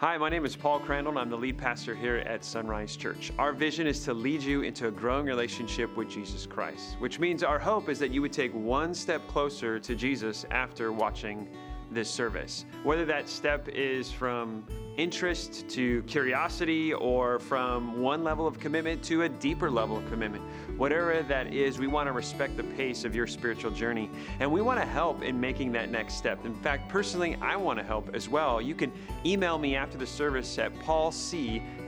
Hi, my name is Paul Crandall, and I'm the lead pastor here at Sonrise Church. Our vision is to lead you into a growing relationship with Jesus Christ, which means our hope is that you would take one step closer to Jesus after watching this service. Whether that step is from interest to curiosity or from one level of commitment to a deeper level of commitment. Whatever that is, we want to respect the pace of your spiritual journey and we want to help in making that next step. In fact, personally, I want to help as well. You can email me after the service at paulc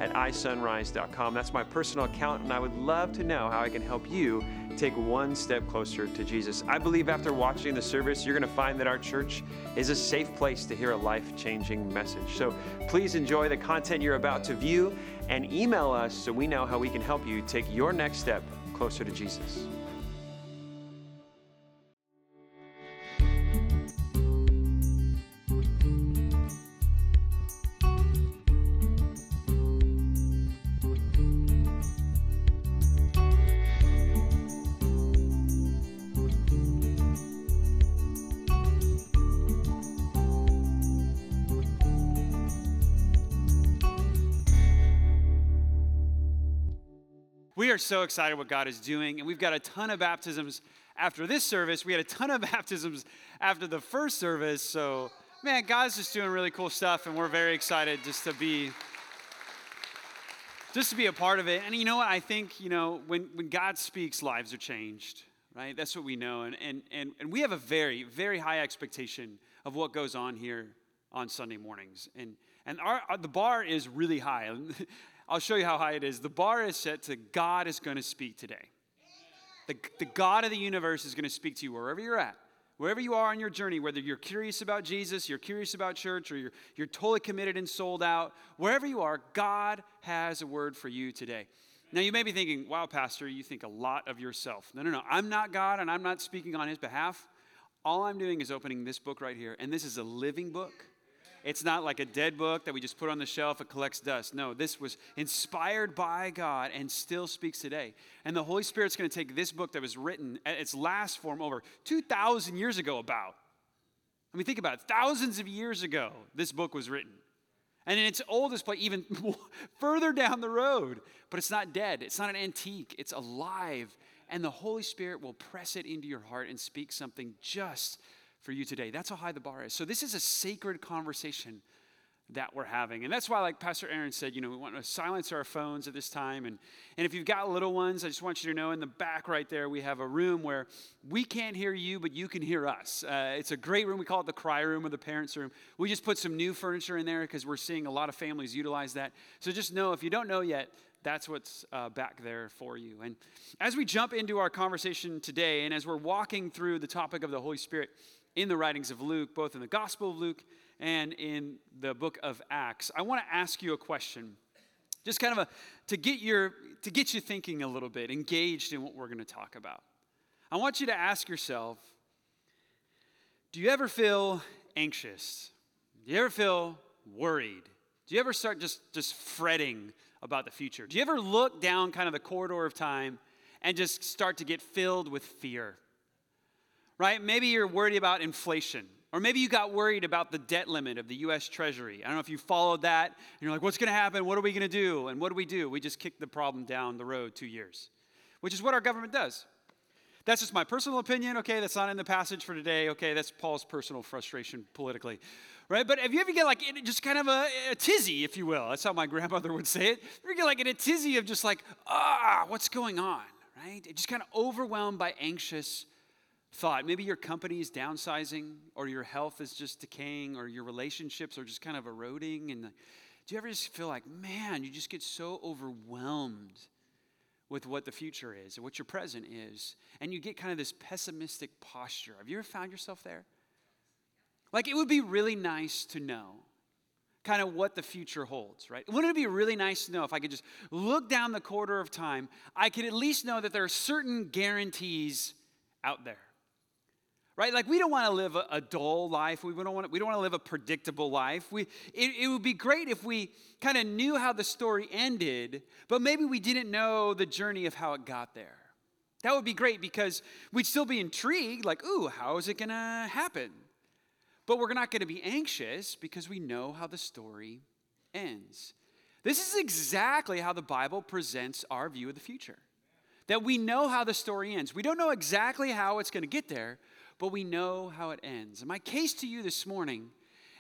at isonrise.com. That's my personal account, and I would love to know how I can help you take one step closer to Jesus. I believe after watching the service, you're going to find that our church is a safe place to hear a life changing message. So please enjoy the content you're about to view and email us so we know how we can help you take your next step closer to Jesus. Are so excited what God is doing, and we've got a ton of baptisms after this service. We had a ton of baptisms after the first service. So, man, God's just doing really cool stuff, and we're very excited just to be just to be a part of it. And you know what? I think, you know, when, when God speaks, lives are changed, right? That's what we know. And, and, and, and we have a very, very high expectation of what goes on here on Sunday mornings. And, and our, our the bar is really high. I'll show you how high it is. The bar is set to God is going to speak today. The, the God of the universe is going to speak to you wherever you're at. Wherever you are on your journey, whether you're curious about Jesus, you're curious about church, or you're, you're totally committed and sold out, wherever you are, God has a word for you today. Now, you may be thinking, wow, Pastor, you think a lot of yourself. No, no, no. I'm not God and I'm not speaking on his behalf. All I'm doing is opening this book right here, and this is a living book. It's not like a dead book that we just put on the shelf, it collects dust. No, this was inspired by God and still speaks today. And the Holy Spirit's going to take this book that was written at its last form over 2,000 years ago about. I mean, think about it. Thousands of years ago, this book was written. And in its oldest place, even further down the road. But it's not dead, it's not an antique, it's alive. And the Holy Spirit will press it into your heart and speak something just for you today. That's how high the bar is. So this is a sacred conversation that we're having. And that's why, like Pastor Aaron said, you know, we want to silence our phones at this time. And, and if you've got little ones, I just want you to know in the back right there, we have a room where we can't hear you, but you can hear us. Uh, it's a great room. We call it the cry room or the parents' room. We just put some new furniture in there because we're seeing a lot of families utilize that. So just know if you don't know yet, that's what's uh, back there for you. And as we jump into our conversation today, and as we're walking through the topic of the Holy Spirit, in the writings of Luke, both in the Gospel of Luke and in the book of Acts. I want to ask you a question, just kind of a, to get your to get you thinking a little bit, engaged in what we're going to talk about. I want you to ask yourself, do you ever feel anxious? Do you ever feel worried? Do you ever start just just fretting about the future? Do you ever look down kind of the corridor of time and just start to get filled with fear? Right? Maybe you're worried about inflation. Or maybe you got worried about the debt limit of the US Treasury. I don't know if you followed that. And you're like, what's going to happen? What are we going to do? And what do we do? We just kick the problem down the road two years, which is what our government does. That's just my personal opinion, okay? That's not in the passage for today, okay? That's Paul's personal frustration politically, right? But have you ever get like just kind of a, a tizzy, if you will? That's how my grandmother would say it. You get like in a tizzy of just like, ah, what's going on, right? Just kind of overwhelmed by anxious thought. Maybe your company is downsizing, or your health is just decaying, or your relationships are just kind of eroding. And do you ever just feel like, man, you just get so overwhelmed with what the future is and what your present is, and you get kind of this pessimistic posture? Have you ever found yourself there? Like, it would be really nice to know kind of what the future holds, right? Wouldn't it be really nice to know if I could just look down the corridor of time, I could at least know that there are certain guarantees out there right like we don't want to live a, a, dull life we don't want to, we don't want to live a predictable life we, it, it would be great if we kind of knew how the story ended but maybe we didn't know the journey of how it got there that would be great because we'd still be intrigued like ooh how is it going to happen but we're not going to be anxious because we know how the story ends. This is exactly how the Bible presents our view of the future. That we know how the story ends. We don't know exactly how it's going to get there, but we know how it ends. And my case to you this morning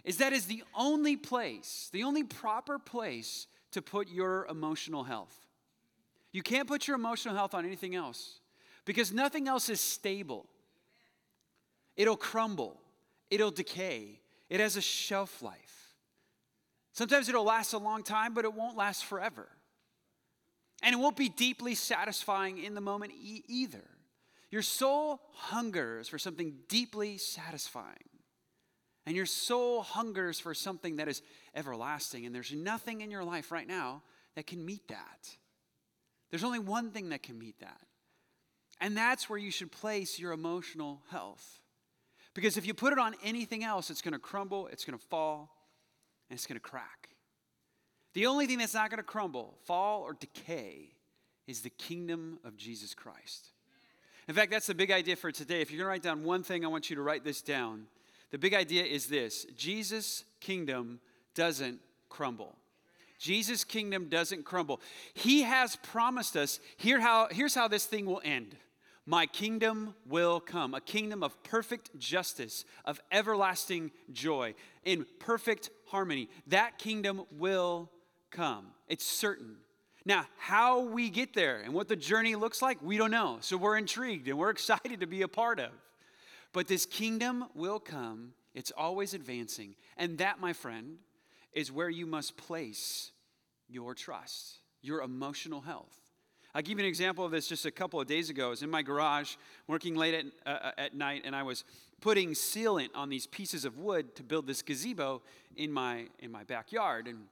is that is the only place, the only proper place to put your emotional health. You can't put your emotional health on anything else because nothing else is stable. It'll crumble, it'll decay, it has a shelf life. Sometimes it'll last a long time, but it won't last forever. And it won't be deeply satisfying in the moment e- either. Your soul hungers for something deeply satisfying. And your soul hungers for something that is everlasting. And there's nothing in your life right now that can meet that. There's only one thing that can meet that. And that's where you should place your emotional health. Because if you put it on anything else, it's going to crumble, it's going to fall, and it's going to crack. The only thing that's not going to crumble, fall, or decay is the kingdom of Jesus Christ. In fact, that's the big idea for today. If you're going to write down one thing, I want you to write this down. The big idea is this Jesus' kingdom doesn't crumble. Jesus' kingdom doesn't crumble. He has promised us here how, here's how this thing will end. My kingdom will come, a kingdom of perfect justice, of everlasting joy, in perfect harmony. That kingdom will come. It's certain. Now, how we get there and what the journey looks like, we don't know. So we're intrigued and we're excited to be a part of. But this kingdom will come, it's always advancing. And that, my friend, is where you must place your trust, your emotional health. I'll give you an example of this just a couple of days ago. I was in my garage working late at, uh, at night, and I was putting sealant on these pieces of wood to build this gazebo in my, in my backyard. And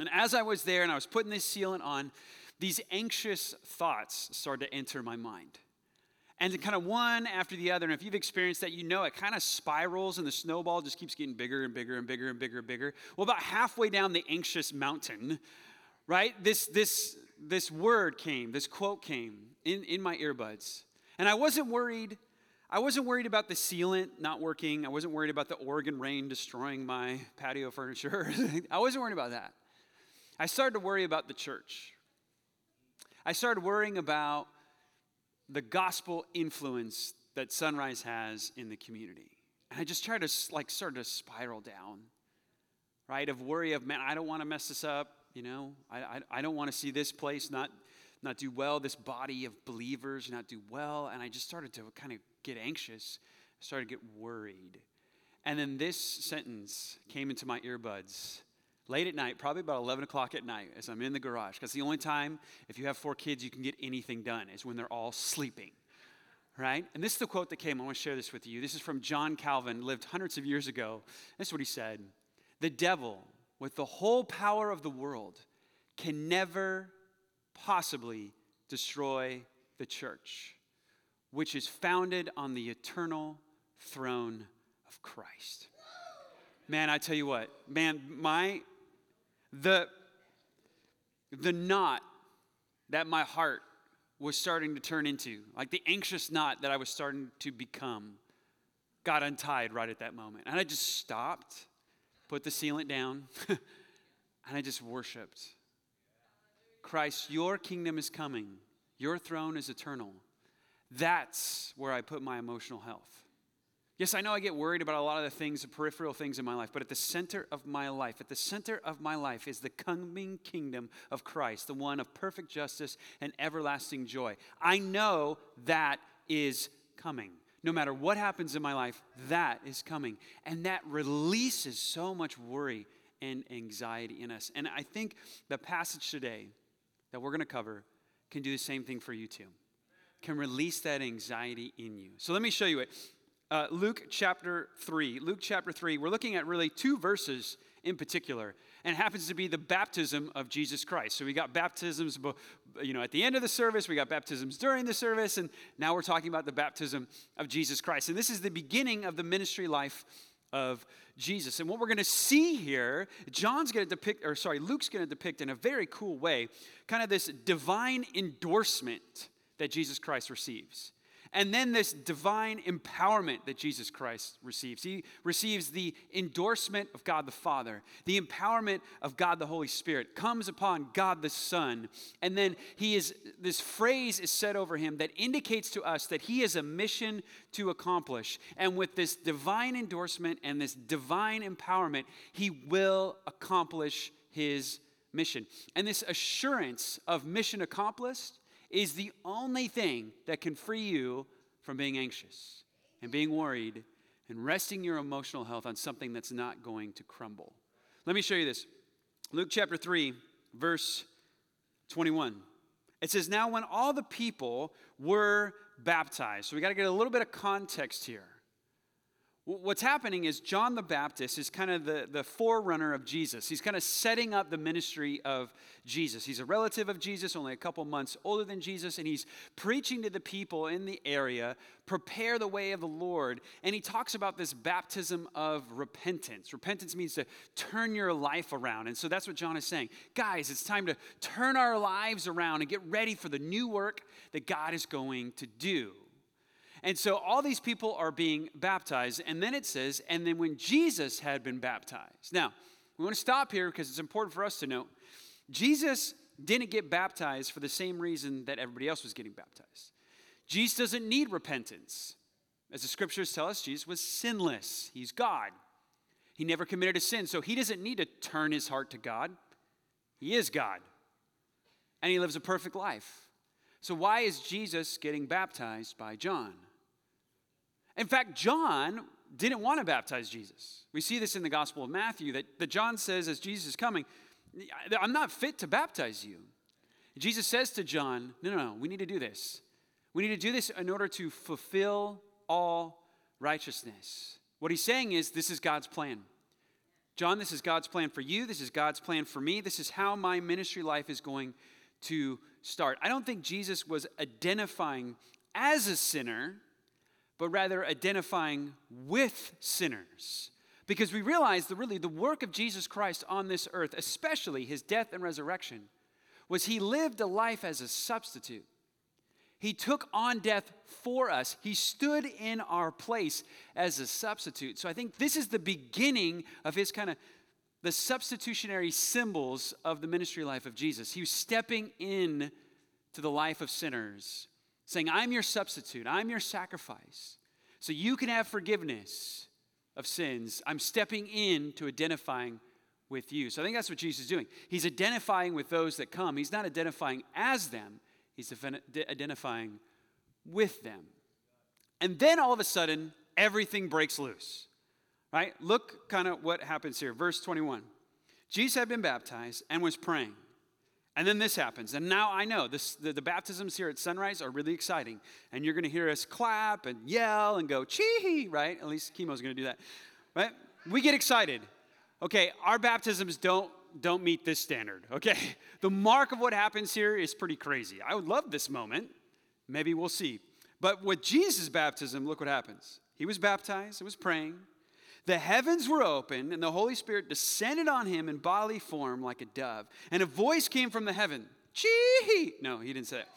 and as I was there and I was putting this sealant on, these anxious thoughts started to enter my mind. And kind of one after the other, and if you've experienced that, you know it kind of spirals and the snowball just keeps getting bigger and bigger and bigger and bigger and bigger. Well, about halfway down the anxious mountain, right, this, this, this word came, this quote came in, in my earbuds. And I wasn't worried. I wasn't worried about the sealant not working. I wasn't worried about the Oregon rain destroying my patio furniture. I wasn't worried about that. I started to worry about the church. I started worrying about the gospel influence that Sonrise has in the community. And I just tried to like start to spiral down, right? Of worry of, man, I don't want to mess this up, you know? I, I, I don't want to see this place not, not do well, this body of believers not do well. And I just started to kind of get anxious, started to get worried. And then this sentence came into my earbuds late at night, probably about 11 o'clock at night, as I'm in the garage. Because the only time, if you have four kids, you can get anything done is when they're all sleeping. Right? And this is the quote that came. I want to share this with you. This is from John Calvin, lived hundreds of years ago. This is what he said The devil, with the whole power of the world, can never possibly destroy the church, which is founded on the eternal throne of Christ. Man, I tell you what, man, my the, the knot that my heart was starting to turn into, like the anxious knot that I was starting to become, got untied right at that moment. And I just stopped, put the sealant down, and I just worshiped. Christ, your kingdom is coming, your throne is eternal. That's where I put my emotional health. Yes, I know I get worried about a lot of the things, the peripheral things in my life, but at the center of my life, at the center of my life is the coming kingdom of Christ, the one of perfect justice and everlasting joy. I know that is coming. No matter what happens in my life, that is coming. And that releases so much worry and anxiety in us. And I think the passage today that we're going to cover can do the same thing for you too. Can release that anxiety in you. So let me show you it uh, Luke chapter 3. Luke chapter 3, we're looking at really two verses in particular, and happens to be the baptism of Jesus Christ. So we got baptisms, you know, at the end of the service, we got baptisms during the service, and now we're talking about the baptism of Jesus Christ. And this is the beginning of the ministry life of Jesus. And what we're going to see here, John's going to depict, or sorry, Luke's going to depict in a very cool way, kind of this divine endorsement that Jesus Christ receives. And then this divine empowerment that Jesus Christ receives. He receives the endorsement of God the Father, the empowerment of God the Holy Spirit comes upon God the Son. And then he is this phrase is said over him that indicates to us that he has a mission to accomplish. And with this divine endorsement and this divine empowerment, he will accomplish his mission. And this assurance of mission accomplished is the only thing that can free you from being anxious and being worried and resting your emotional health on something that's not going to crumble. Let me show you this. Luke chapter 3, verse 21. It says, Now when all the people were baptized, so we got to get a little bit of context here. What's happening is John the Baptist is kind of the, the forerunner of Jesus. He's kind of setting up the ministry of Jesus. He's a relative of Jesus, only a couple months older than Jesus, and he's preaching to the people in the area, prepare the way of the Lord. And he talks about this baptism of repentance. Repentance means to turn your life around. And so that's what John is saying. Guys, it's time to turn our lives around and get ready for the new work that God is going to do. And so all these people are being baptized. And then it says, and then when Jesus had been baptized. Now, we want to stop here because it's important for us to know Jesus didn't get baptized for the same reason that everybody else was getting baptized. Jesus doesn't need repentance. As the scriptures tell us, Jesus was sinless, he's God. He never committed a sin, so he doesn't need to turn his heart to God. He is God. And he lives a perfect life. So, why is Jesus getting baptized by John? In fact, John didn't want to baptize Jesus. We see this in the Gospel of Matthew that, that John says, as Jesus is coming, I'm not fit to baptize you. Jesus says to John, No, no, no, we need to do this. We need to do this in order to fulfill all righteousness. What he's saying is, This is God's plan. John, this is God's plan for you. This is God's plan for me. This is how my ministry life is going to start. I don't think Jesus was identifying as a sinner but rather identifying with sinners. Because we realize that really the work of Jesus Christ on this earth, especially his death and resurrection, was he lived a life as a substitute. He took on death for us. He stood in our place as a substitute. So I think this is the beginning of his kind of the substitutionary symbols of the ministry life of Jesus. He was stepping in to the life of sinners saying, I'm your substitute, I'm your sacrifice. So you can have forgiveness of sins. I'm stepping in to identifying with you. So I think that's what Jesus is doing. He's identifying with those that come. He's not identifying as them, he's identifying with them. And then all of a sudden, everything breaks loose. Right? Look kind of what happens here. Verse 21. Jesus had been baptized and was praying. And then this happens. And now I know this, the, the baptisms here at Sonrise are really exciting. And you're going to hear us clap and yell and go, chee, right? At least Chemo's going to do that, right? We get excited. Okay, our baptisms don't don't meet this standard, okay? The mark of what happens here is pretty crazy. I would love this moment. Maybe we'll see. But with Jesus' baptism, look what happens. He was baptized, he was praying, the heavens were opened, and the Holy Spirit descended on him in bodily form like a dove. And a voice came from the heaven. Chee! No, he didn't say it.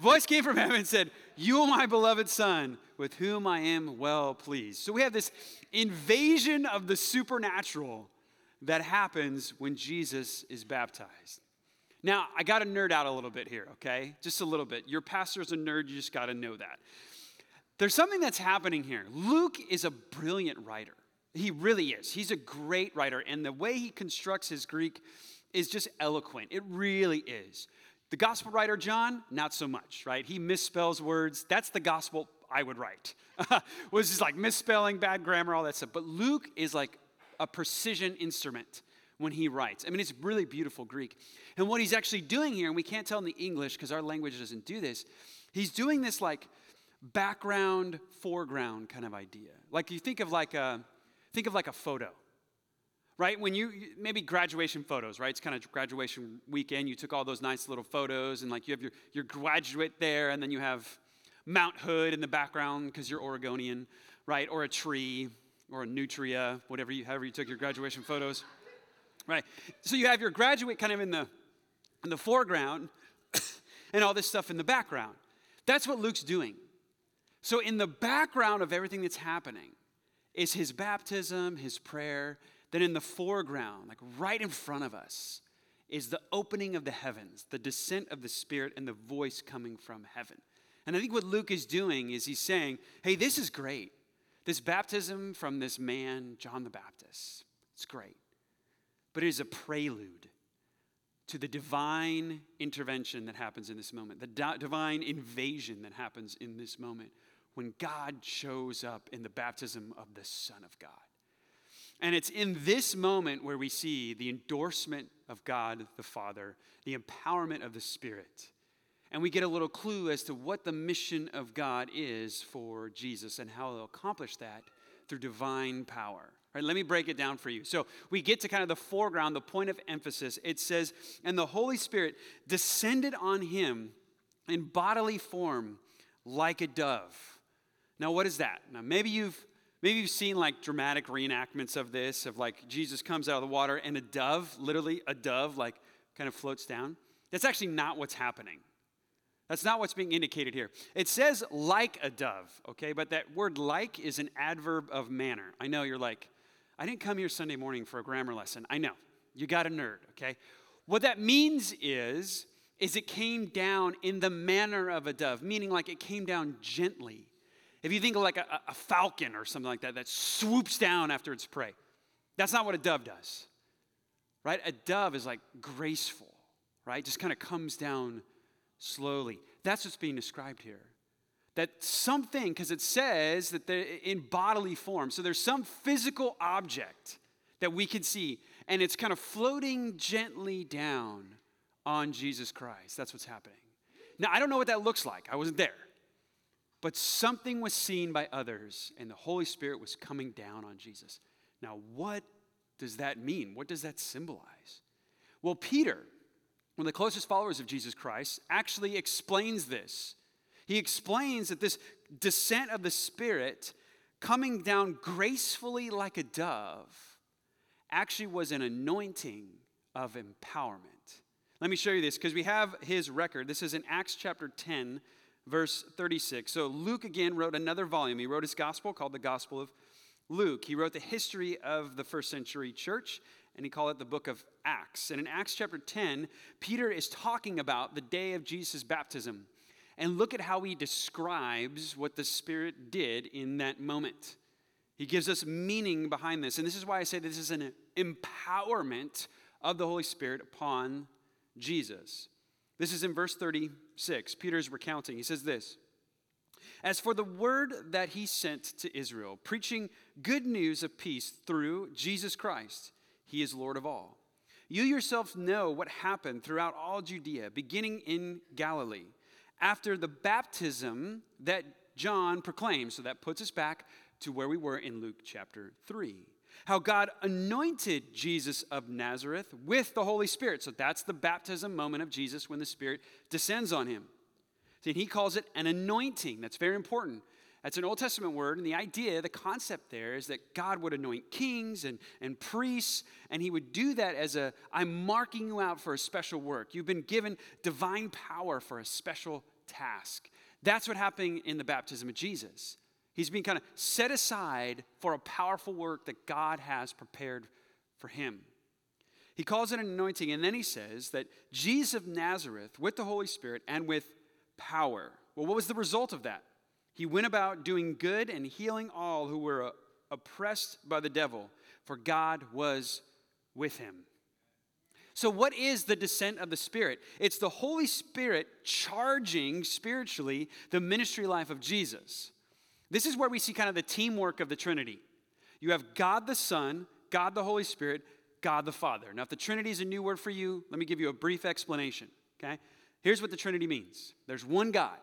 Voice came from heaven and said, You are my beloved Son, with whom I am well pleased. So we have this invasion of the supernatural that happens when Jesus is baptized. Now, I got to nerd out a little bit here, okay? Just a little bit. Your pastor's a nerd, you just got to know that. There's something that's happening here. Luke is a brilliant writer. He really is. He's a great writer, and the way he constructs his Greek is just eloquent. It really is. The gospel writer John, not so much, right? He misspells words. That's the gospel I would write. was just like misspelling, bad grammar, all that stuff. But Luke is like a precision instrument when he writes. I mean, it's really beautiful Greek. And what he's actually doing here, and we can't tell in the English because our language doesn't do this, he's doing this like background, foreground kind of idea. Like you think of like a Think of like a photo, right? When you, maybe graduation photos, right? It's kind of graduation weekend. You took all those nice little photos, and like you have your, your graduate there, and then you have Mount Hood in the background because you're Oregonian, right? Or a tree, or a nutria, whatever you, however you took your graduation photos, right? So you have your graduate kind of in the, in the foreground, and all this stuff in the background. That's what Luke's doing. So, in the background of everything that's happening is his baptism, his prayer. Then, in the foreground, like right in front of us, is the opening of the heavens, the descent of the Spirit, and the voice coming from heaven. And I think what Luke is doing is he's saying, hey, this is great. This baptism from this man, John the Baptist, it's great. But it is a prelude to the divine intervention that happens in this moment, the di- divine invasion that happens in this moment when God shows up in the baptism of the Son of God. And it's in this moment where we see the endorsement of God the Father, the empowerment of the Spirit. And we get a little clue as to what the mission of God is for Jesus and how he'll accomplish that through divine power. Right, let me break it down for you. So we get to kind of the foreground, the point of emphasis. It says, And the Holy Spirit descended on him in bodily form like a dove. Now, what is that? Now, maybe you've Maybe you've seen like dramatic reenactments of this, of like Jesus comes out of the water and a dove, literally a dove, like kind of floats down. That's actually not what's happening. That's not what's being indicated here. It says like a dove, okay? But that word like is an adverb of manner. I know you're like, I didn't come here Sunday morning for a grammar lesson. I know. You got a nerd, okay? What that means is, is it came down in the manner of a dove, meaning like it came down gently if you think of like a, a falcon or something like that that swoops down after its prey, that's not what a dove does, right? A dove is like graceful, right? Just kind of comes down slowly. That's what's being described here. That something, because it says that they're in bodily form, so there's some physical object that we can see, and it's kind of floating gently down on Jesus Christ. That's what's happening. Now, I don't know what that looks like. I wasn't there. But something was seen by others, and the Holy Spirit was coming down on Jesus. Now, what does that mean? What does that symbolize? Well, Peter, one of the closest followers of Jesus Christ, actually explains this. He explains that this descent of the Spirit coming down gracefully like a dove actually was an anointing of empowerment. Let me show you this because we have his record. This is in Acts chapter 10, verse 36. So Luke again wrote another volume. He wrote his gospel called the Gospel of Luke. He wrote the history of the first century church, and he called it the book of Acts. And in Acts chapter 10, Peter is talking about the day of Jesus' baptism. And look at how he describes what the Spirit did in that moment. He gives us meaning behind this. And this is why I say this is an empowerment of the Holy Spirit upon Jesus. This is in verse 36. Peter's recounting. He says this As for the word that he sent to Israel, preaching good news of peace through Jesus Christ, he is Lord of all. You yourselves know what happened throughout all Judea, beginning in Galilee, after the baptism that John proclaimed. So that puts us back to where we were in Luke chapter 3 how God anointed Jesus of Nazareth with the Holy Spirit. So that's the baptism moment of Jesus when the Spirit descends on him. See, he calls it an anointing. That's very important. That's an Old Testament word, and the idea, the concept there is that God would anoint kings and, and priests, and he would do that as a I'm marking you out for a special work. You've been given divine power for a special task. That's what happened in the baptism of Jesus. He's being kind of set aside for a powerful work that God has prepared for him. He calls it an anointing, and then he says that Jesus of Nazareth, with the Holy Spirit and with power. Well, what was the result of that? He went about doing good and healing all who were uh, oppressed by the devil, for God was with him. So, what is the descent of the Spirit? It's the Holy Spirit charging spiritually the ministry life of Jesus. This is where we see kind of the teamwork of the Trinity. You have God the Son, God the Holy Spirit, God the Father. Now, if the Trinity is a new word for you, let me give you a brief explanation. Okay? Here's what the Trinity means there's one God.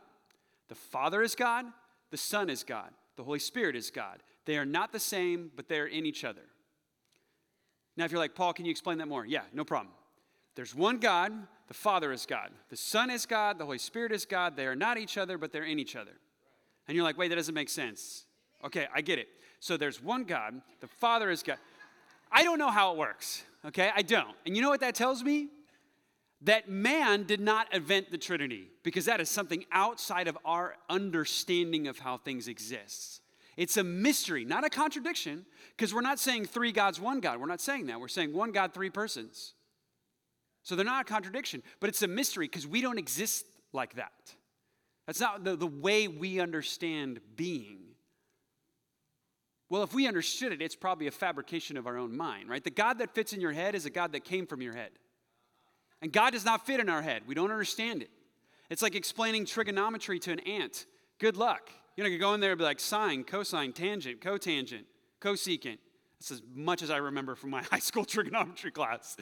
The Father is God, the Son is God, the Holy Spirit is God. They are not the same, but they are in each other. Now, if you're like, Paul, can you explain that more? Yeah, no problem. There's one God, the Father is God, the Son is God, the Holy Spirit is God. They are not each other, but they're in each other. And you're like, wait, that doesn't make sense. Okay, I get it. So there's one God, the Father is God. I don't know how it works, okay? I don't. And you know what that tells me? that man did not invent the Trinity because that is something outside of our understanding of how things exist. It's a mystery, not a contradiction, because we're not saying three gods, one God. We're not saying that. We're saying one God, three persons. So they're not a contradiction, but it's a mystery because we don't exist like that. That's not the, the way we understand being. Well, if we understood it, it's probably a fabrication of our own mind, right? The God that fits in your head is a God that came from your head. And God does not fit in our head. We don't understand it. It's like explaining trigonometry to an ant. Good luck. You know, you go in there and be like sine, cosine, tangent, cotangent, cosecant. That's as much as I remember from my high school trigonometry class.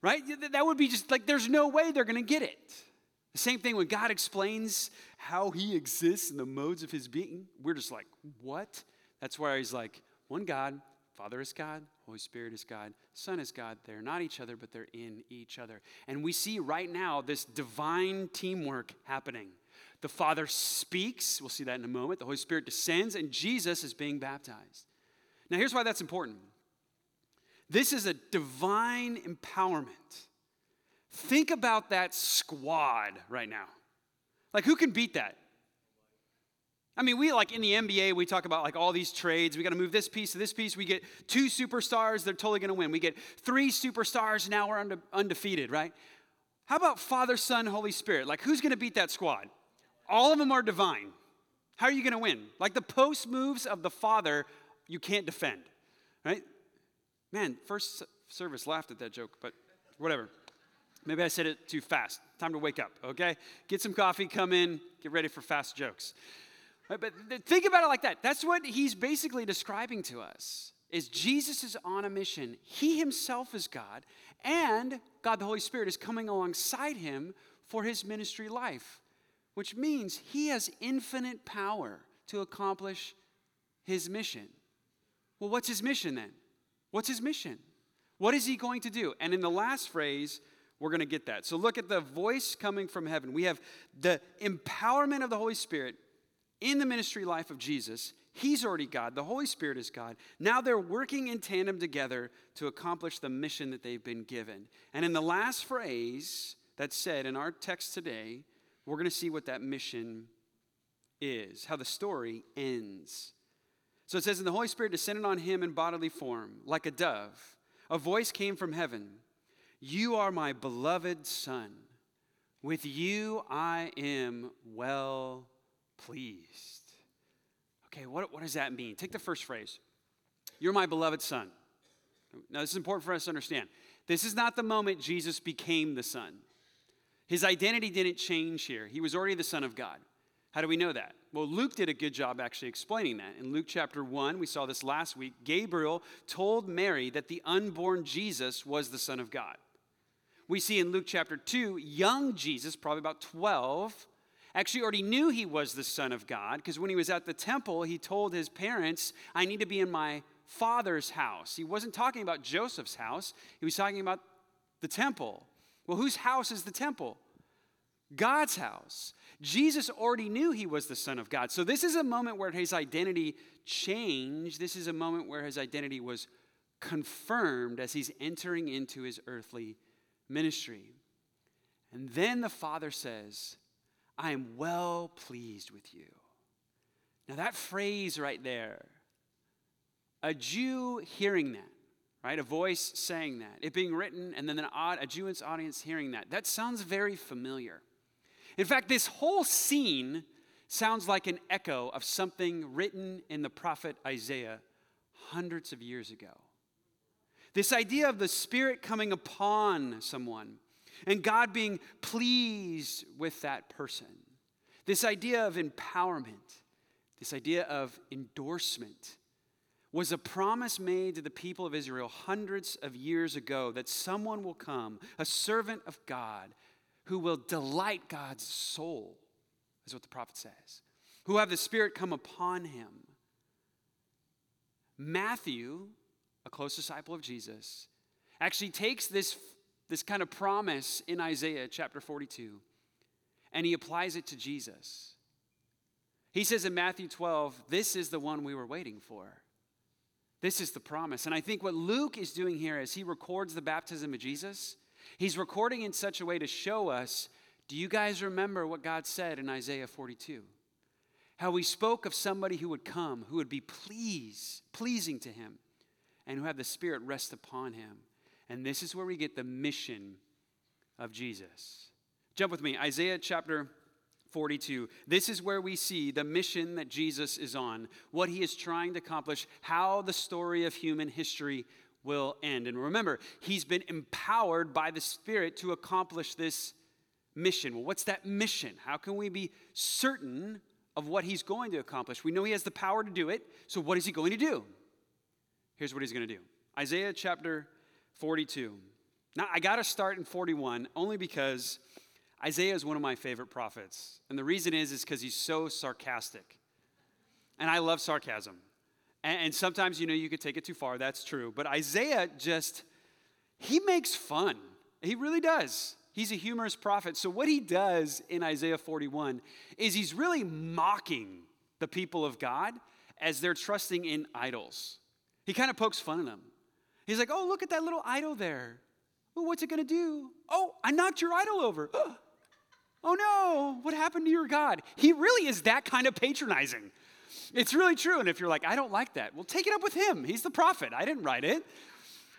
Right? That would be just like there's no way they're going to get it. Same thing when God explains how he exists and the modes of his being, we're just like, what? That's why he's like, one God, Father is God, Holy Spirit is God, Son is God. They're not each other, but they're in each other. And we see right now this divine teamwork happening. The Father speaks, we'll see that in a moment. The Holy Spirit descends, and Jesus is being baptized. Now, here's why that's important this is a divine empowerment. Think about that squad right now. Like, who can beat that? I mean, we like in the NBA, we talk about like all these trades. We got to move this piece to this piece. We get two superstars, they're totally going to win. We get three superstars, now we're unde- undefeated, right? How about Father, Son, Holy Spirit? Like, who's going to beat that squad? All of them are divine. How are you going to win? Like the post moves of the Father, you can't defend, right? Man, first service laughed at that joke, but whatever. Maybe I said it too fast. Time to wake up, okay? Get some coffee, come in, get ready for fast jokes. But think about it like that. That's what he's basically describing to us. Is Jesus is on a mission. He himself is God, and God the Holy Spirit is coming alongside him for his ministry life, which means he has infinite power to accomplish his mission. Well, what's his mission then? What's his mission? What is he going to do? And in the last phrase, we're going to get that. So look at the voice coming from heaven. We have the empowerment of the Holy Spirit in the ministry life of Jesus. He's already God, the Holy Spirit is God. Now they're working in tandem together to accomplish the mission that they've been given. And in the last phrase that's said in our text today, we're going to see what that mission is, how the story ends. So it says, And the Holy Spirit descended on him in bodily form, like a dove. A voice came from heaven You are my beloved Son. With you I am well pleased. Okay, what, what does that mean? Take the first phrase You're my beloved Son. Now, this is important for us to understand. This is not the moment Jesus became the Son. His identity didn't change here. He was already the Son of God. How do we know that? Well, Luke did a good job actually explaining that. In Luke chapter 1, we saw this last week, Gabriel told Mary that the unborn Jesus was the Son of God. We see in Luke chapter 2, young Jesus, probably about 12, actually already knew he was the Son of God because when he was at the temple, he told his parents, I need to be in my father's house. He wasn't talking about Joseph's house, he was talking about the temple. Well, whose house is the temple? God's house. Jesus already knew he was the Son of God. So, this is a moment where his identity changed. This is a moment where his identity was confirmed as he's entering into his earthly ministry. And then the Father says, I am well pleased with you. Now, that phrase right there, a Jew hearing that, right? A voice saying that, it being written, and then an odd, a Jewish audience hearing that, that sounds very familiar. In fact, this whole scene sounds like an echo of something written in the prophet Isaiah hundreds of years ago. This idea of the Spirit coming upon someone and God being pleased with that person. This idea of empowerment, this idea of endorsement, was a promise made to the people of Israel hundreds of years ago that someone will come, a servant of God, who will delight God's soul, is what the prophet says, who have the Spirit come upon him. Matthew, a close disciple of Jesus, actually takes this this kind of promise in Isaiah chapter 42, and he applies it to Jesus. He says in Matthew 12, This is the one we were waiting for. This is the promise. And I think what Luke is doing here as he records the baptism of Jesus, He's recording in such a way to show us do you guys remember what God said in Isaiah 42? How he spoke of somebody who would come, who would be pleased, pleasing to him, and who have the Spirit rest upon him. And this is where we get the mission of Jesus. Jump with me, Isaiah chapter 42. This is where we see the mission that Jesus is on, what he is trying to accomplish, how the story of human history will end. And remember, he's been empowered by the Spirit to accomplish this mission. Well, what's that mission? How can we be certain of what he's going to accomplish? We know he has the power to do it, so what is he going to do? Here's what he's going to do Isaiah chapter 42. Now, I got to start in 41 only because Isaiah is one of my favorite prophets. And the reason is, is because he's so sarcastic. And I love sarcasm. And, and sometimes, you know, you could take it too far. That's true. But Isaiah just, he makes fun. He really does. He's a humorous prophet. So, what he does in Isaiah 41 is he's really mocking the people of God as they're trusting in idols. He kind of pokes fun at them. He's like, oh, look at that little idol there. Well, what's it going to do? Oh, I knocked your idol over. Oh no, what happened to your God? He really is that kind of patronizing. It's really true. And if you're like, I don't like that, well, take it up with him. He's the prophet. I didn't write it.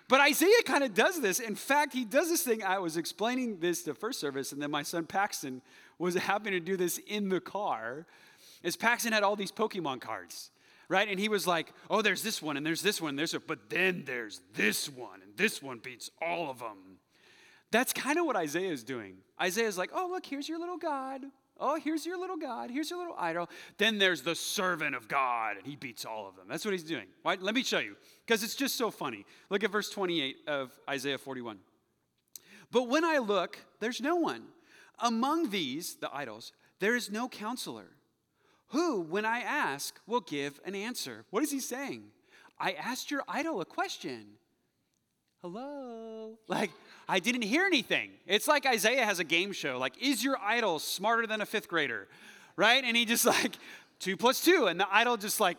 But Isaiah kind of does this. In fact, he does this thing. I was explaining this to first service, and then my son Paxton was happy to do this in the car. As Paxton had all these Pokemon cards, right? And he was like, oh, there's this one, and there's this one, and there's a, but then there's this one, and this one beats all of them. That's kind of what Isaiah is doing. Isaiah's like, oh, look, here's your little God. Oh, here's your little God. Here's your little idol. Then there's the servant of God, and he beats all of them. That's what he's doing. Right? Let me show you, because it's just so funny. Look at verse 28 of Isaiah 41. But when I look, there's no one. Among these, the idols, there is no counselor. Who, when I ask, will give an answer? What is he saying? I asked your idol a question. Hello? Like, I didn't hear anything. It's like Isaiah has a game show. Like, is your idol smarter than a fifth grader? Right? And he just like, two plus two. And the idol just like,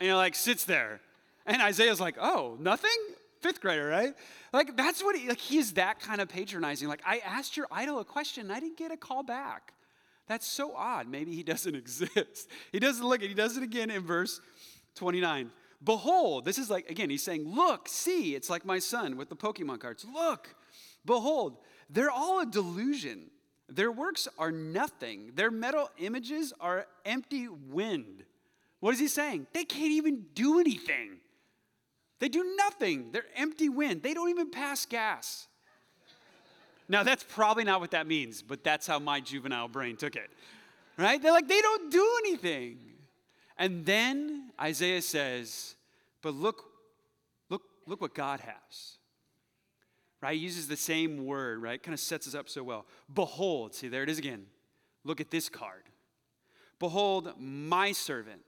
you know, like sits there. And Isaiah's like, oh, nothing? Fifth grader, right? Like, that's what he, like, he's that kind of patronizing. Like, I asked your idol a question and I didn't get a call back. That's so odd. Maybe he doesn't exist. He doesn't look, it. he does it again in verse 29. Behold, this is like, again, he's saying, Look, see, it's like my son with the Pokemon cards. Look, behold, they're all a delusion. Their works are nothing, their metal images are empty wind. What is he saying? They can't even do anything. They do nothing. They're empty wind. They don't even pass gas. Now, that's probably not what that means, but that's how my juvenile brain took it. Right? They're like, they don't do anything. And then Isaiah says, But look, look, look what God has. Right? He uses the same word, right? Kind of sets us up so well. Behold, see, there it is again. Look at this card. Behold, my servant,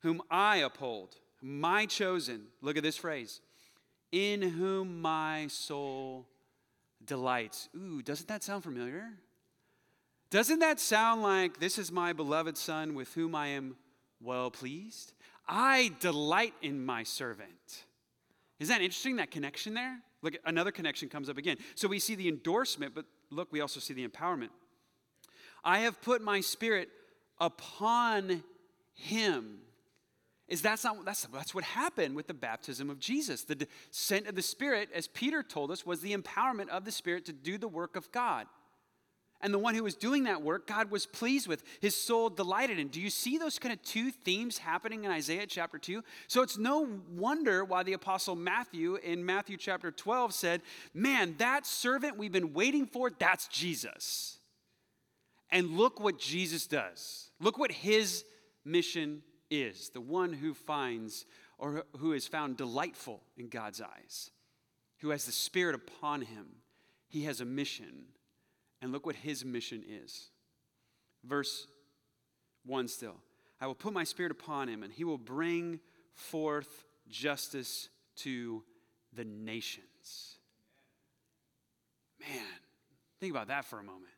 whom I uphold, my chosen. Look at this phrase in whom my soul delights. Ooh, doesn't that sound familiar? Doesn't that sound like this is my beloved son with whom I am well pleased. I delight in my servant. Is that interesting, that connection there? Look, another connection comes up again. So we see the endorsement, but look, we also see the empowerment. I have put my spirit upon him. Is that's not that's that's what happened with the baptism of Jesus. The descent of the Spirit, as Peter told us, was the empowerment of the Spirit to do the work of God. And the one who was doing that work, God was pleased with. His soul delighted in. Do you see those kind of two themes happening in Isaiah chapter 2? So it's no wonder why the apostle Matthew in Matthew chapter 12 said, Man, that servant we've been waiting for, that's Jesus. And look what Jesus does. Look what his mission is the one who finds or who is found delightful in God's eyes, who has the Spirit upon him. He has a mission and look what his mission is. Verse 1 still. I will put my spirit upon him, and he will bring forth justice to the nations. Man, think about that for a moment.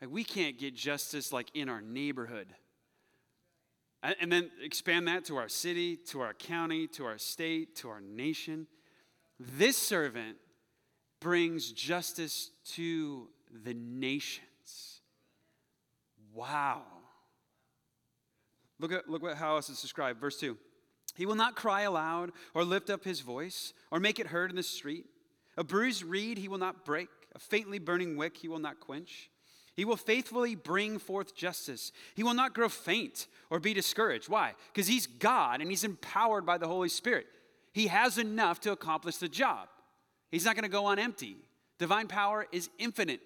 Like, we can't get justice like in our neighborhood. And then expand that to our city, to our county, to our state, to our nation. This servant brings justice to the nations. Wow. Look at look what how else it's described. Verse 2. He will not cry aloud or lift up his voice or make it heard in the street. A bruised reed he will not break, a faintly burning wick he will not quench. He will faithfully bring forth justice. He will not grow faint or be discouraged. Why? Because he's God and he's empowered by the Holy Spirit. He has enough to accomplish the job. He's not going to go on empty. Divine power is infinite.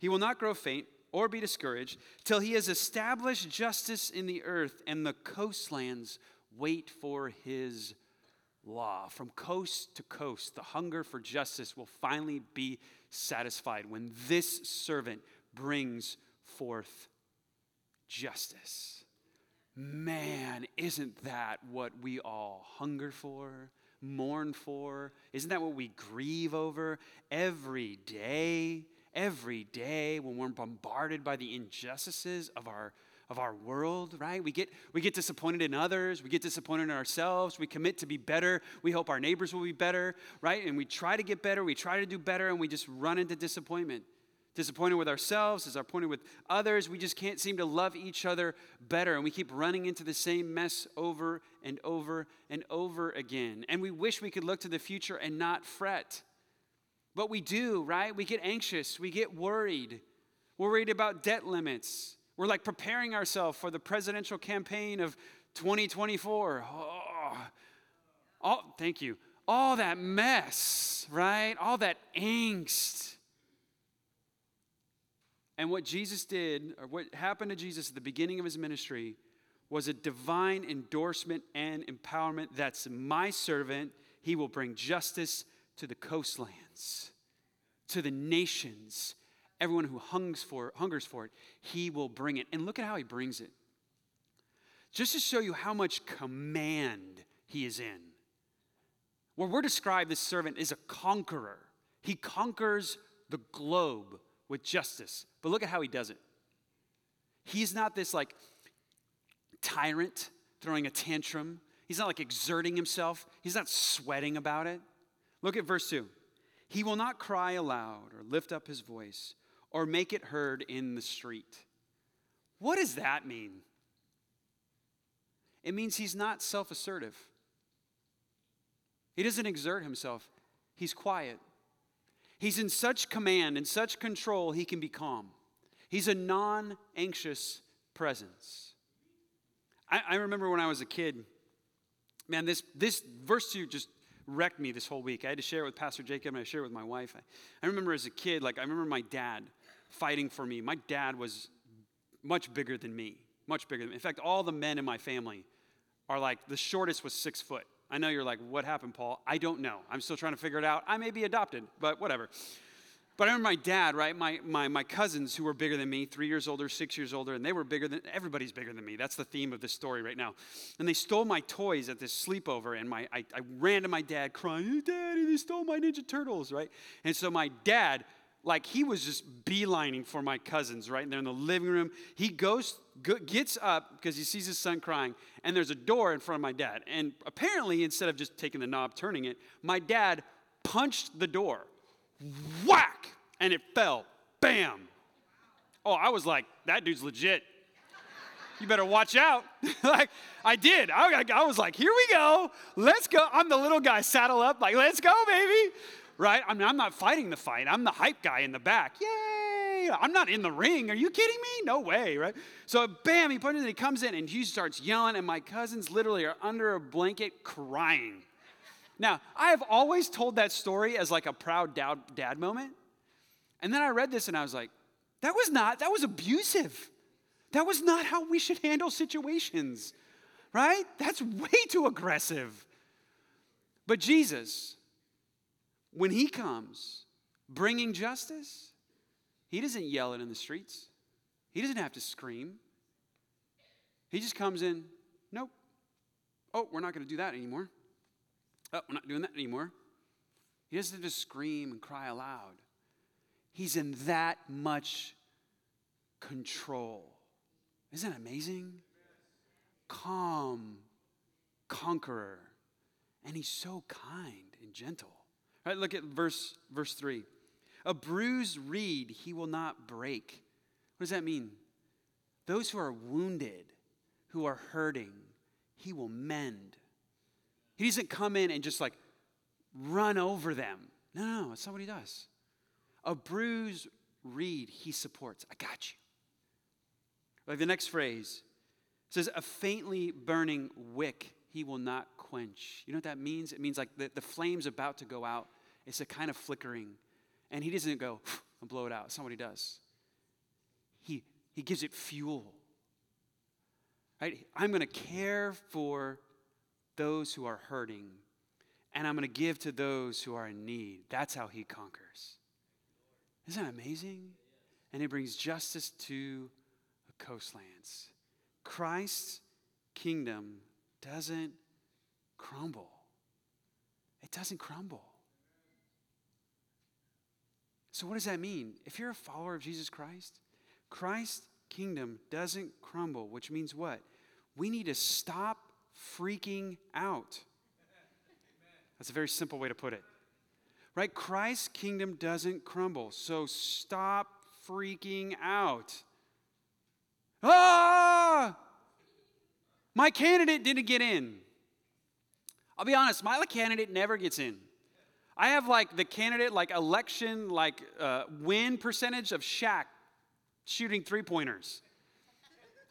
He will not grow faint or be discouraged till he has established justice in the earth and the coastlands wait for his law. From coast to coast, the hunger for justice will finally be satisfied when this servant brings forth justice. Man, isn't that what we all hunger for, mourn for? Isn't that what we grieve over every day? Every day when we're bombarded by the injustices of our of our world, right? We get, we get disappointed in others, we get disappointed in ourselves, we commit to be better, we hope our neighbors will be better, right? And we try to get better, we try to do better, and we just run into disappointment. Disappointed with ourselves, disappointed with others, we just can't seem to love each other better, and we keep running into the same mess over and over and over again. And we wish we could look to the future and not fret. But we do, right? We get anxious, we get worried. We're worried about debt limits. We're like preparing ourselves for the presidential campaign of 2024. Oh, thank you. All that mess, right? All that angst. And what Jesus did, or what happened to Jesus at the beginning of his ministry, was a divine endorsement and empowerment. That's my servant. He will bring justice to the coastlands, to the nations, everyone who hungers for, hungers for it, he will bring it. And look at how he brings it. Just to show you how much command he is in. Where we're described, this servant is a conqueror. He conquers the globe with justice. But look at how he does it. He's not this like tyrant throwing a tantrum. He's not like exerting himself. He's not sweating about it. Look at verse 2. He will not cry aloud or lift up his voice or make it heard in the street. What does that mean? It means he's not self assertive. He doesn't exert himself, he's quiet. He's in such command and such control, he can be calm. He's a non anxious presence. I, I, remember when I was a kid, man, this, this verse 2 just wrecked me this whole week. I had to share it with Pastor Jacob and I shared it with my wife. I, I remember as a kid, like, I remember my dad fighting for me. My dad was much bigger than me, much bigger than me. In fact, all the men in my family are like, the shortest was six foot. I know you're like, what happened, Paul? I don't know. I'm still trying to figure it out. I may be adopted, but whatever. But I remember my dad, right? My, my, my cousins who were bigger than me, three years older, six years older, and they were bigger than everybody's bigger than me. That's the theme of this story right now. And they stole my toys at this sleepover, and my, I, I ran to my dad crying, Daddy, they stole my Ninja Turtles, right? And so my dad like he was just beelining for my cousins right there in the living room. He goes, gets up because he sees his son crying, and there's a door in front of my dad. And apparently, instead of just taking the knob, turning it, my dad punched the door. Whack! And it fell. Bam! Oh, I was like, that dude's legit. You better watch out. like, I did. I, I was like, here we go. Let's go. I'm the little guy, saddle up, like, let's go, baby right? I mean, I'm not fighting the fight. I'm the hype guy in the back. Yay! I'm not in the ring. Are you kidding me? No way, right? So, bam, he punches and he comes in and he starts yelling, and my cousins literally are under a blanket crying. Now, I have always told that story as like a proud dad, dad moment. And then I read this and I was like, that was not, that was abusive. That was not how we should handle situations, right? That's way too aggressive. But Jesus, when he comes bringing justice, he doesn't yell it in the streets. He doesn't have to scream. He just comes in, nope. Oh, we're not going to do that anymore. Oh, we're not doing that anymore. He doesn't to scream and cry aloud. He's in that much control. Isn't that amazing? Calm, conqueror. And he's so kind. and gentle. Right, look at verse, verse 3. A bruised reed he will not break. What does that mean? Those who are wounded, who are hurting, he will mend. He doesn't come in and just like run over them. No, no, no, that's not what he does. A bruised reed he supports. I got you. Like the next phrase says, a faintly burning wick he will not quench. You know what that means? It means like the, the flame's about to go out. It's a kind of flickering. And he doesn't go and blow it out. He does. He, he gives it fuel. Right? I'm going to care for those who are hurting, and I'm going to give to those who are in need. That's how he conquers. Isn't that amazing? And he brings justice to the coastlands. Christ's kingdom doesn't crumble. It doesn't crumble. So, what does that mean? If you're a follower of Jesus Christ, Christ's kingdom doesn't crumble, which means what? We need to stop freaking out. That's a very simple way to put it. Right? Christ's kingdom doesn't crumble. So stop freaking out. Ah! My candidate didn't get in. I'll be honest, my candidate never gets in. I have like the candidate, like election, like uh, win percentage of Shaq shooting three pointers.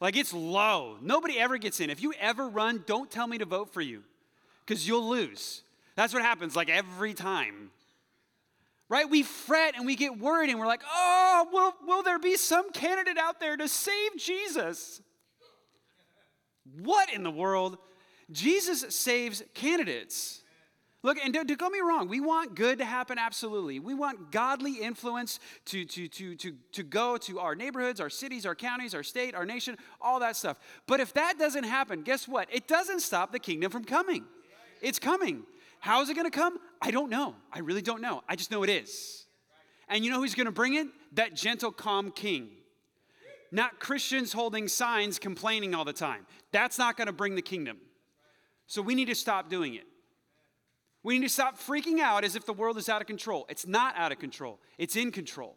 Like it's low. Nobody ever gets in. If you ever run, don't tell me to vote for you because you'll lose. That's what happens like every time. Right? We fret and we get worried and we're like, oh, will, will there be some candidate out there to save Jesus? What in the world? Jesus saves candidates. Look, and don't, don't, get me wrong, we want good to happen, absolutely. We want godly influence to, to, to, to, to go to our neighborhoods, our cities, our counties, our state, our nation, all that stuff. But if that doesn't happen, guess what? It doesn't stop the kingdom from coming. It's coming. How is it going to come? I don't know. I really don't know. I just know it is. And you know who's going to bring it? That gentle, calm king. Not Christians holding signs complaining all the time. That's not going to bring the kingdom. So we need to stop doing it. We need to stop freaking out as if the world is out of control. It's not out of control, it's in control.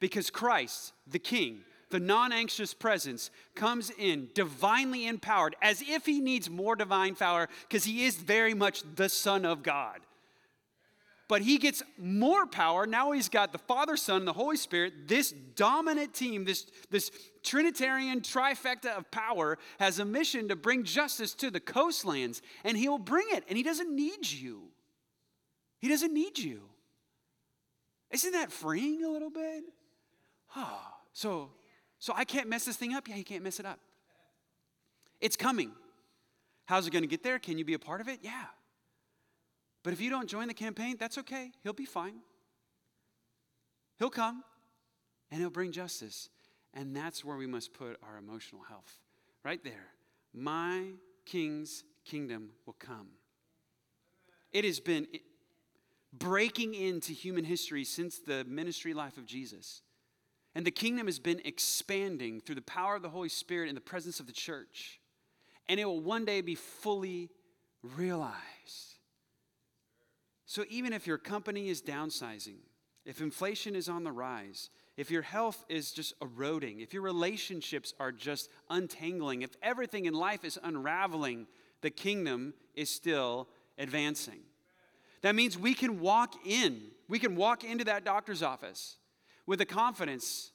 Because Christ, the King, the non anxious presence, comes in divinely empowered as if he needs more divine power because he is very much the Son of God. But he gets more power. Now he's got the Father, Son, the Holy Spirit. This dominant team, this, this Trinitarian trifecta of power, has a mission to bring justice to the coastlands, and he'll bring it, and he doesn't need you. He doesn't need you. Isn't that freeing a little bit? Oh, so, so I can't mess this thing up? Yeah, you can't mess it up. It's coming. How's it going to get there? Can you be a part of it? Yeah. But if you don't join the campaign, that's okay. He'll be fine. He'll come and he'll bring justice. And that's where we must put our emotional health. Right there. My king's kingdom will come. It has been breaking into human history since the ministry life of Jesus. And the kingdom has been expanding through the power of the Holy Spirit in the presence of the church. And it will one day be fully realized. So even if your company is downsizing, if inflation is on the rise, if your health is just eroding, if your relationships are just untangling, if everything in life is unraveling, the kingdom is still advancing. That means we can walk in, we can walk into that doctor's office with the confidence,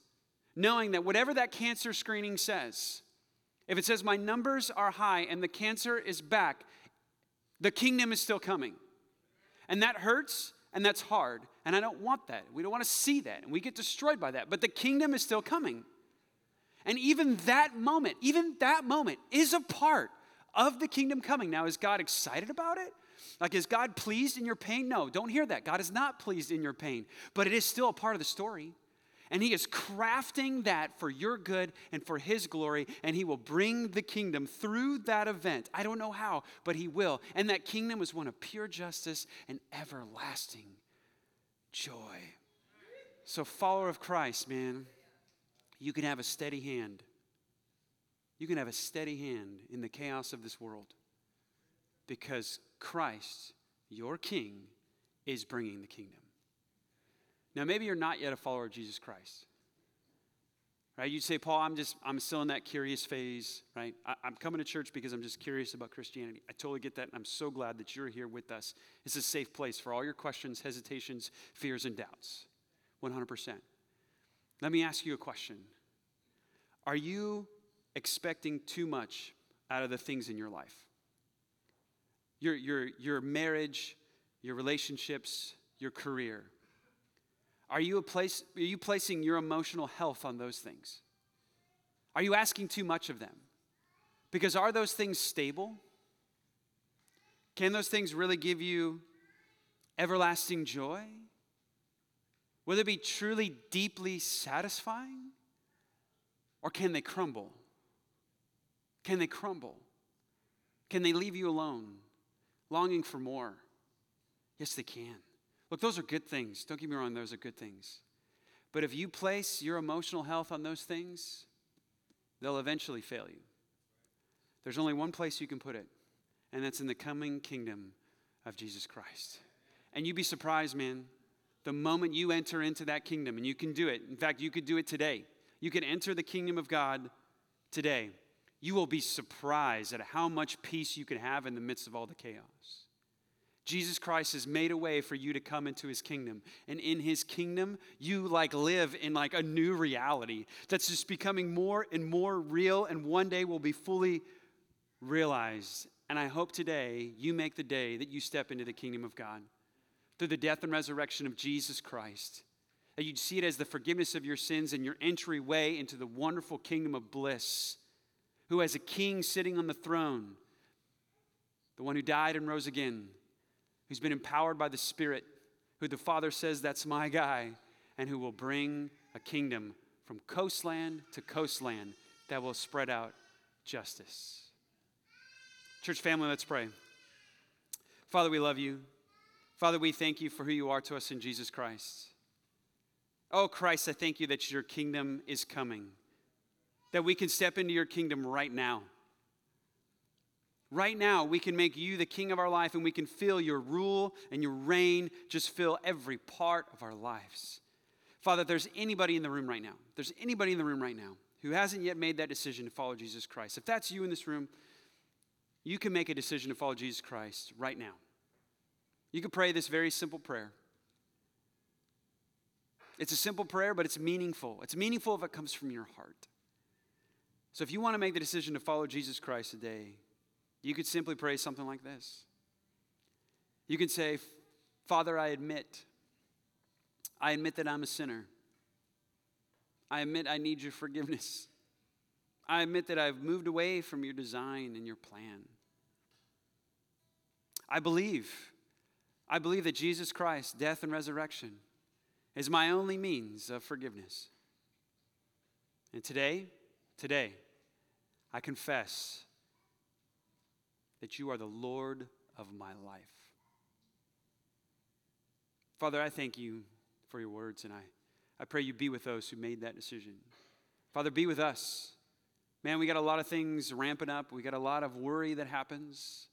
knowing that whatever that cancer screening says, if it says my numbers are high and the cancer is back, the kingdom is still coming. And that hurts and that's hard. And I don't want that. We don't want to see that. And we get destroyed by that. But the kingdom is still coming. And even that moment, even that moment is a part of the kingdom coming. Now, is God excited about it? Like, is God pleased in your pain? No, don't hear that. God is not pleased in your pain, but it is still a part of the story. And He is crafting that for your good and for His glory, and He will bring the kingdom through that event. I don't know how, but He will. And that kingdom is one of pure justice and everlasting joy. So, follower of Christ, man, you can have a steady hand. You can have a steady hand in the chaos of this world because Christ, your King, is bringing the kingdom. Now, maybe you're not yet a follower of Jesus Christ. Right? You'd say, Paul, I'm just, I'm still in that curious phase, right? I, am coming to church because I'm just curious about Christianity. I totally get that, and I'm so glad that you're here with us. It's a safe place for all your questions, hesitations, fears, and doubts. 100%. Let me ask you a question Are you expecting too much out of the things in your life? Your, your, your marriage, your relationships, your career. Are you, a place, are you placing your emotional health on those things? Are you asking too much of them? Because are those things stable? Can those things really give you everlasting joy? Will they be truly deeply satisfying? Or can they crumble? Can they crumble? Can they leave you alone, longing for more? Yes, they can. Look, those are good things. Don't get me wrong, those are good things. But if you place your emotional health on those things, they'll eventually fail you. There's only one place you can put it, and that's in the coming kingdom of Jesus Christ. And you'd be surprised, man, the moment you enter into that kingdom, and you can do it. In fact, you could do it today. You can enter the kingdom of God today. You will be surprised at how much peace you can have in the midst of all the chaos. Jesus Christ has made a way for you to come into his kingdom. And in his kingdom, you like live in like a new reality that's just becoming more and more real and one day will be fully realized. And I hope today you make the day that you step into the kingdom of God through the death and resurrection of Jesus Christ. That you'd see it as the forgiveness of your sins and your entryway into the wonderful kingdom of bliss, who has a king sitting on the throne, the one who died and rose again who's been empowered by the Spirit, who the Father says, That's my guy, and who will bring a kingdom from coastland to coastland that will spread out justice. Church family, let's pray. Father, we love you. Father, we thank you for who you are to us in Jesus Christ. Oh, Christ, I thank you that your kingdom is coming, that we can step into your kingdom right now. Right now, we can make you the king of our life and we can feel your rule and your reign just fill every part of our lives. Father, if there's anybody in the room right now, there's anybody in the room right now who hasn't yet made that decision to follow Jesus Christ, if that's you in this room, you can make a decision to follow Jesus Christ right now. You can pray this very simple prayer. It's a simple prayer, but it's meaningful. It's meaningful if it comes from your heart. So if you want to make the decision to follow Jesus Christ today, you could simply pray something like this. You could say, Father, I admit, I admit that I'm a sinner. I admit I need your forgiveness. I admit that I've moved away from your design and your plan. I believe, I believe that Jesus Christ, death and resurrection, is my only means of forgiveness. And today, today, I confess that you are the Lord of my life. Father, I thank you for your words, and I, I pray you be with those who made that decision. Father, be with us. Man, we got a lot of things ramping up, we got a lot of worry that happens.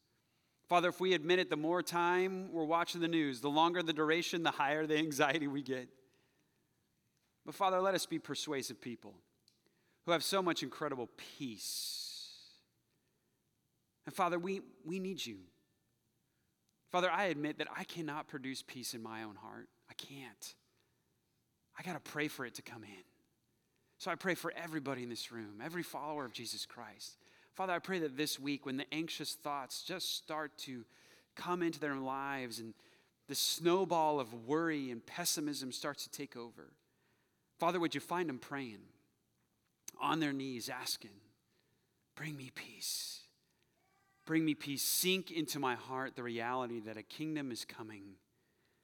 Father, if we admit it, the more time we're watching the news, the longer the duration, the higher the anxiety we get. But Father, let us be persuasive people who have so much incredible peace and Father, we, we need you. Father, I admit that I cannot produce peace in my own heart. I can't. I got to pray for it to come in. So I pray for everybody in this room, every follower of Jesus Christ. Father, I pray that this week, when the anxious thoughts just start to come into their lives and the snowball of worry and pessimism starts to take over, Father, would you find them praying on their knees, asking, Bring me peace. Bring me peace. Sink into my heart the reality that a kingdom is coming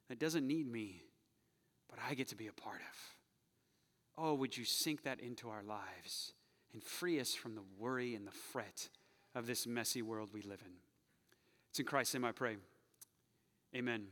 that doesn't need me, but I get to be a part of. Oh, would you sink that into our lives and free us from the worry and the fret of this messy world we live in? It's in Christ's name I pray. Amen.